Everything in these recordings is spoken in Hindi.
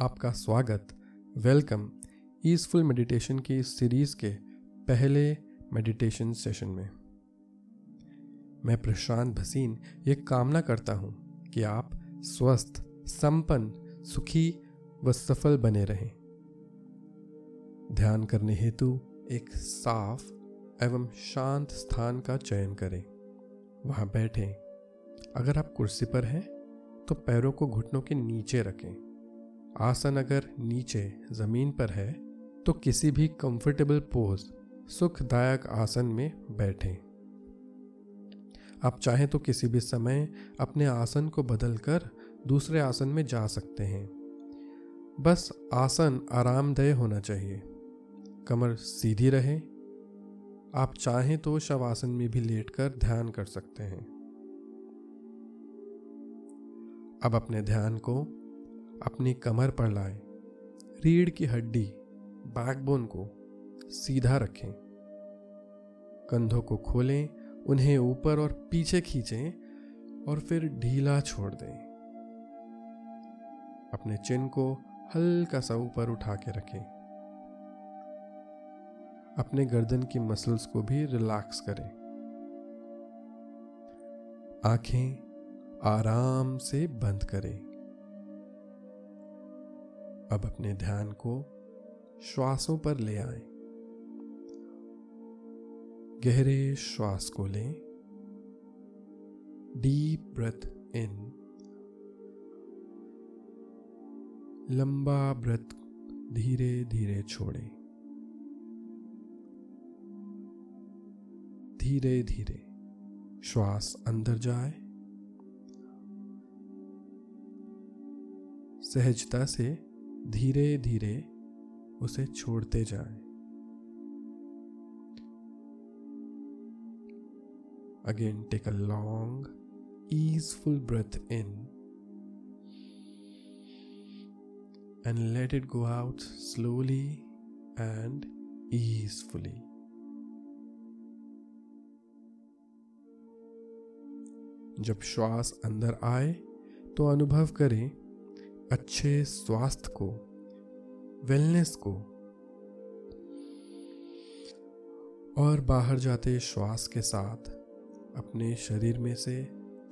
आपका स्वागत। वेलकम ईजफुल मेडिटेशन की इस सीरीज़ के पहले मेडिटेशन सेशन में। मैं प्रशांत भसीन ये कामना करता हूँ कि आप स्वस्थ, संपन्न, सुखी व सफल बने रहें। ध्यान करने हेतु एक साफ़ एवं शांत स्थान का चयन करें। वहाँ बैठें। अगर आप कुर्सी पर हैं तो पैरों को घुटनों के नीचे रखें। आसन अगर नीचे ज़मीन पर है तो किसी भी कंफर्टेबल पोज सुखदायक आसन में बैठें। आप चाहें तो किसी भी समय अपने आसन को बदलकर दूसरे आसन में जा सकते हैं। बस आसन आरामदेह होना चाहिए। कमर सीधी रहे। आप चाहें तो शवासन में भी लेटकर ध्यान कर सकते हैं। अब अपने ध्यान को अपनी कमर पर लाएँ, रीढ़ की हड्डी बैकबोन को सीधा रखें। कंधों को खोलें उन्हें ऊपर और पीछे खींचें और फिर ढीला छोड़ दें। अपने चिन को हल्का सा ऊपर उठा के रखें। अपने गर्दन की मसल्स को भी रिलैक्स करें। आँखें आराम से बंद करें। अब अपने ध्यान को श्वासों पर ले आए। गहरे श्वास को लें। डीप ब्रेथ इन लंबा ब्रेथ धीरे धीरे छोड़ें। धीरे धीरे श्वास अंदर जाए। सहजता से धीरे धीरे उसे छोड़ते जाए। Again take a long easeful breath in and let it go out slowly and easefully जब श्वास अंदर आए तो अनुभव करें अच्छे स्वास्थ्य को वेलनेस को, और बाहर जाते श्वास के साथ अपने शरीर में से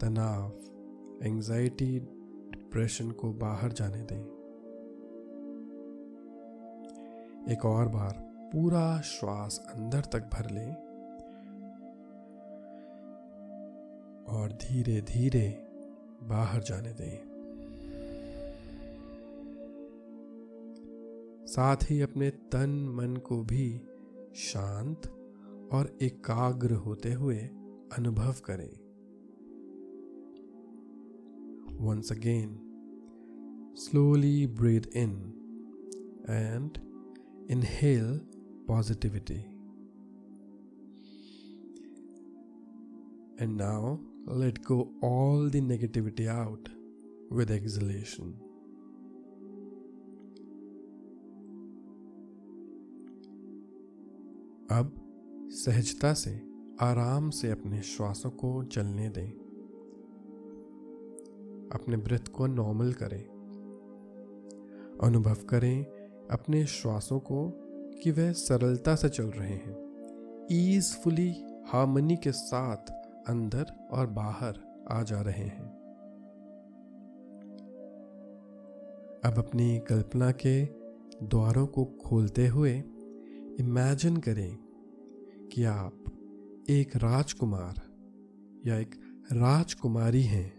तनाव एंजाइटी डिप्रेशन को बाहर जाने दें। एक और बार पूरा श्वास अंदर तक भर लें और धीरे धीरे बाहर जाने दें। साथ ही अपने तन मन को भी शांत और एकाग्र होते हुए अनुभव करें once again slowly breathe in and inhale positivity and now let go all the negativity out with exhalation. अब सहजता से, आराम से अपने श्वासों को चलने दें। अपने ब्रेथ को नॉर्मल करें। अनुभव करें अपने श्वासों को कि वह सरलता से चल रहे हैं। ईजफुली हार्मनी के साथ अंदर और बाहर आ जा रहे हैं। अब अपनी कल्पना के द्वारों को खोलते हुए इमेजिन करें कि आप एक राजकुमार या एक राजकुमारी हैं।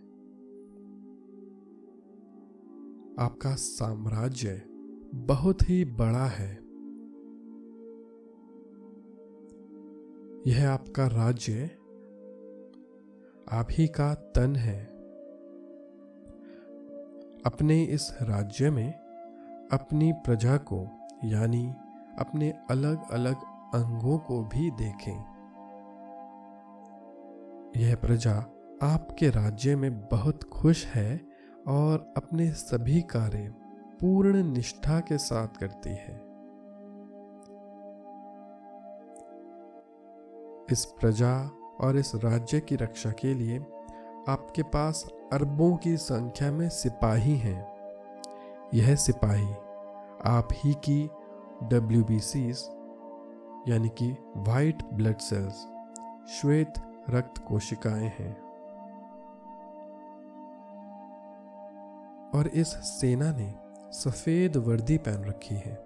आपका साम्राज्य बहुत ही बड़ा है। यह आपका राज्य, आप ही का तन है। अपने इस राज्य में अपनी प्रजा को, यानी अपने अलग अलग अंगों को भी देखें। यह प्रजा आपके राज्य में बहुत खुश है और अपने सभी कार्य पूर्ण निष्ठा के साथ करती है। इस प्रजा और इस राज्य की रक्षा के लिए आपके पास अरबों की संख्या में सिपाही हैं। यह सिपाही आप ही की डब्ल्यू यानी कि वाइट ब्लड सेल्स श्वेत रक्त कोशिकाएँ हैं। और इस सेना ने सफ़ेद वर्दी पहन रखी है।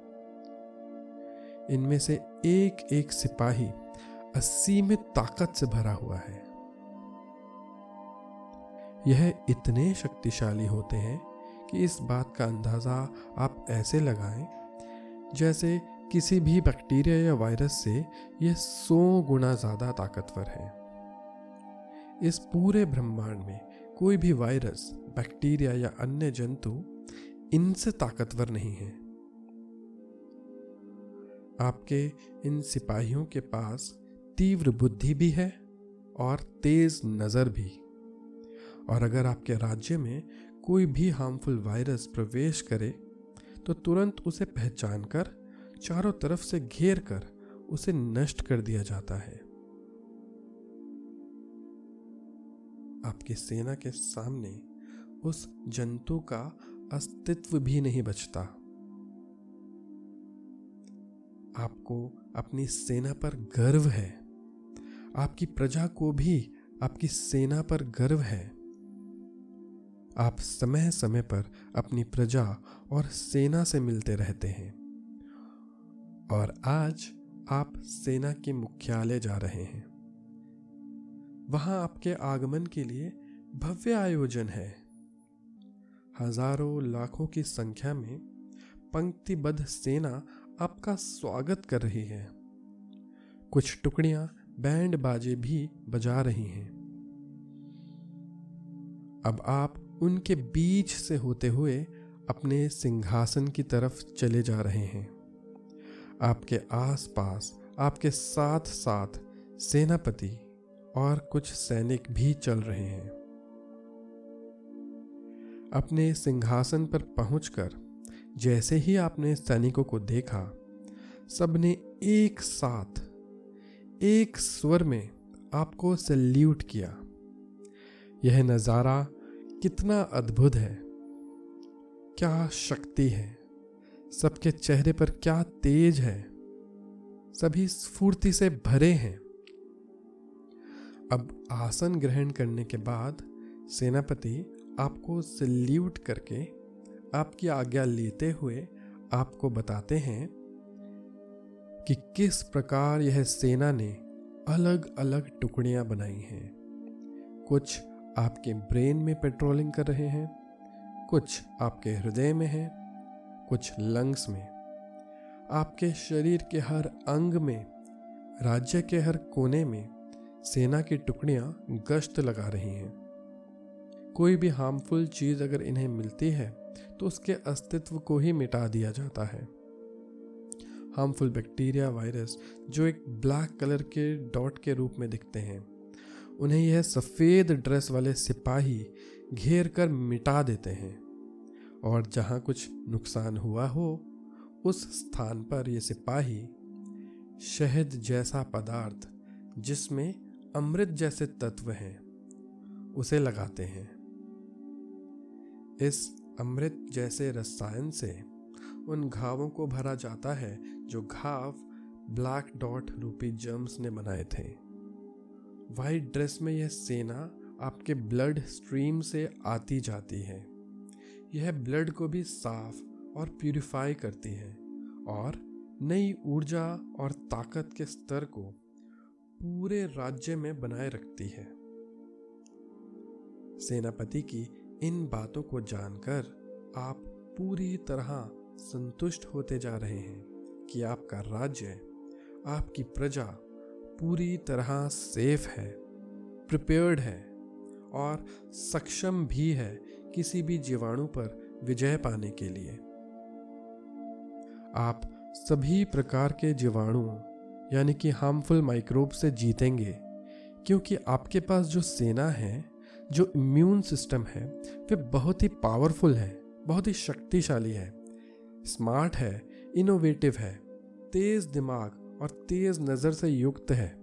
इनमें से एक एक सिपाही असीमित ताकत से भरा हुआ है। यह इतने शक्तिशाली होते हैं कि इस बात का अंदाज़ा आप ऐसे लगाएँ जैसे किसी भी बैक्टीरिया या वायरस से यह सौ गुना ज़्यादा ताकतवर है। इस पूरे ब्रह्मांड में कोई भी वायरस, बैक्टीरिया या अन्य जंतु इनसे ताकतवर नहीं है। आपके इन सिपाहियों के पास तीव्र बुद्धि भी है और तेज नज़र भी। और अगर आपके राज्य में कोई भी हार्मफुल वायरस प्रवेश करे तो तुरंत उसे पहचान कर चारों तरफ़ से घेर कर उसे नष्ट कर दिया जाता है। आपकी सेना के सामने उस जंतु का अस्तित्व भी नहीं बचता। आपको अपनी सेना पर गर्व है। आपकी प्रजा को भी आपकी सेना पर गर्व है। आप समय समय पर अपनी प्रजा और सेना से मिलते रहते हैं। और आज आप सेना के मुख्यालय जा रहे हैं। वहाँ आपके आगमन के लिए भव्य आयोजन है। हज़ारों लाखों की संख्या में पंक्तिबद्ध सेना आपका स्वागत कर रही है। कुछ टुकड़ियाँ, बैंड बाजे भी बजा रही हैं। अब आप उनके बीच से होते हुए अपने सिंहासन की तरफ़ चले जा रहे हैं। आपके आसपास, आपके साथ साथ सेनापति और कुछ सैनिक भी चल रहे हैं। अपने सिंहासन पर पहुंचकर, जैसे ही आपने सैनिकों को देखा, सबने एक साथ, एक स्वर में आपको सल्यूट किया। यह नज़ारा कितना अद्भुत है। क्या शक्ति है। सबके चेहरे पर क्या तेज है। सभी स्फूर्ति से भरे हैं। अब आसन ग्रहण करने के बाद सेनापति आपको सल्यूट करके आपकी आज्ञा लेते हुए आपको बताते हैं कि किस प्रकार यह सेना ने अलग अलग टुकड़ियाँ बनाई हैं। कुछ आपके ब्रेन में पेट्रोलिंग कर रहे हैं, कुछ आपके हृदय में हैं, कुछ लंग्स में। आपके शरीर के हर अंग में, राज्य के हर कोने में सेना की टुकड़ियाँ गश्त लगा रही हैं। कोई भी हार्मफुल चीज़ अगर इन्हें मिलती है तो उसके अस्तित्व को ही मिटा दिया जाता है। हार्मफुल बैक्टीरिया वायरस, जो एक ब्लैक कलर के डॉट के रूप में दिखते हैं। उन्हें यह सफ़ेद ड्रेस वाले सिपाही घेर कर मिटा देते हैं। और जहाँ कुछ नुकसान हुआ हो, उस स्थान पर ये सिपाही शहद जैसा पदार्थ, जिसमें अमृत जैसे तत्व हैं, उसे लगाते हैं। इस अमृत जैसे रसायन से उन घावों को भरा जाता है, जो घाव ब्लैक डॉट रूपी जर्म्स ने बनाए थे। वाइट ड्रेस में यह सेना आपके ब्लड स्ट्रीम से आती जाती है। यह ब्लड को भी साफ़ और प्यूरिफाई करती है और नई ऊर्जा और ताकत के स्तर को पूरे राज्य में बनाए रखती है। सेनापति की इन बातों को जानकर आप पूरी तरह संतुष्ट होते जा रहे हैं कि आपका राज्य, आपकी प्रजा पूरी तरह सेफ़ है प्रिपेयर्ड है और सक्षम भी है किसी भी जीवाणु पर विजय पाने के लिए। आप सभी प्रकार के जीवाणुओं यानी कि हार्मफुल माइक्रोब से जीतेंगे, क्योंकि आपके पास जो सेना है, जो इम्यून सिस्टम है, वे बहुत ही पावरफुल है, बहुत ही शक्तिशाली है स्मार्ट है इनोवेटिव है, तेज दिमाग और तेज नज़र से युक्त है।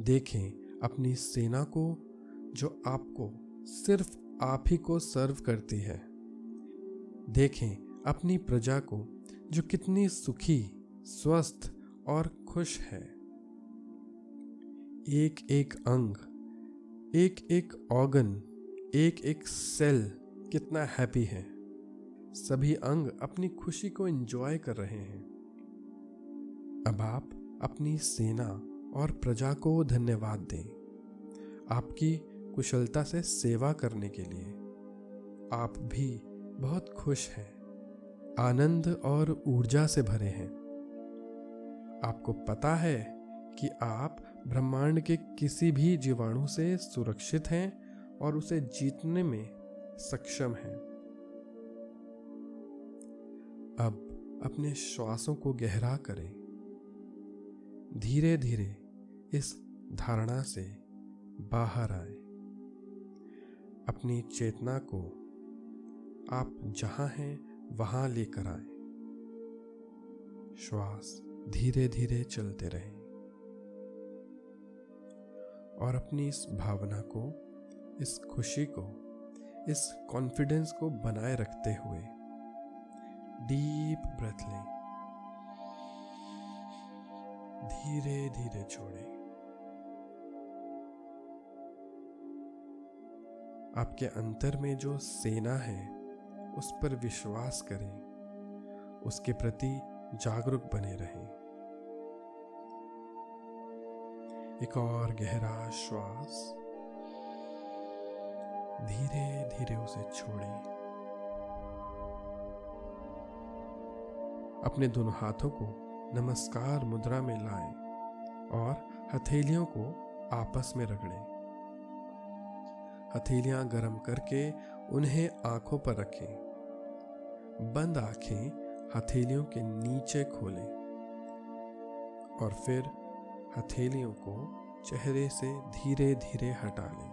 देखें अपनी सेना को, जो आपको सिर्फ़ आप ही को सर्व करती है। देखें अपनी प्रजा को, जो कितनी सुखी, स्वस्थ और खुश है। एक एक अंग एक एक ऑर्गन एक एक सेल कितना हैप्पी है। सभी अंग अपनी खुशी को एंजॉय कर रहे हैं। अब आप अपनी सेना और प्रजा को धन्यवाद दें। आपकी कुशलता से सेवा करने के लिए आप भी बहुत खुश हैं। आनंद और ऊर्जा से भरे हैं। आपको पता है कि आप ब्रह्मांड के किसी भी जीवाणु से सुरक्षित हैं और उसे जीतने में सक्षम हैं। अब अपने श्वासों को गहरा करें। धीरे धीरे इस धारणा से बाहर आए। अपनी चेतना को आप जहाँ हैं, वहाँ लेकर आए। श्वास धीरे धीरे चलते रहे। और अपनी इस भावना को, इस खुशी को, इस कॉन्फिडेंस को बनाए रखते हुए डीप ब्रेथ लें। धीरे धीरे छोड़ें। आपके अंतर में जो सेना है, उस पर विश्वास करें। उसके प्रति जागरूक बने रहें। एक और गहरा श्वास। धीरे धीरे उसे छोड़ें। अपने दोनों हाथों को नमस्कार मुद्रा में लाएँ और हथेलियों को आपस में रगड़ें। हथेलियाँ गर्म करके उन्हें आँखों पर रखें। बंद आँखें हथेलियों के नीचे खोलें और फिर हथेलियों को चेहरे से धीरे धीरे हटा लें।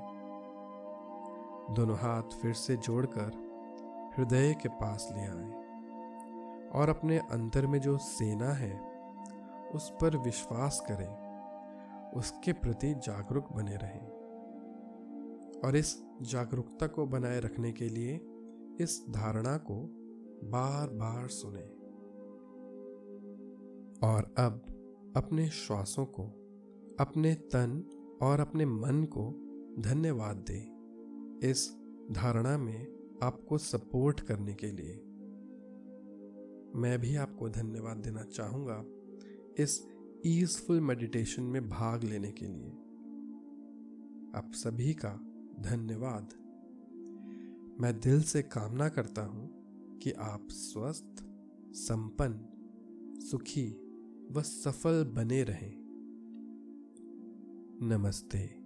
दोनों हाथ फिर से जोड़कर हृदय के पास ले आए। और अपने अंतर में जो सेना है, उस पर विश्वास करें। उसके प्रति जागरूक बने रहें। और इस जागरूकता को बनाए रखने के लिए इस धारणा को बार बार सुने। और अब अपने श्वासों को, अपने तन और अपने मन को धन्यवाद दें। इस धारणा में आपको सपोर्ट करने के लिए। मैं भी आपको धन्यवाद देना चाहूँगा इस ईजफुल मेडिटेशन में भाग लेने के लिए। आप सभी का धन्यवाद। मैं दिल से कामना करता हूँ कि आप स्वस्थ, संपन्न, सुखी व सफल बने रहें। नमस्ते।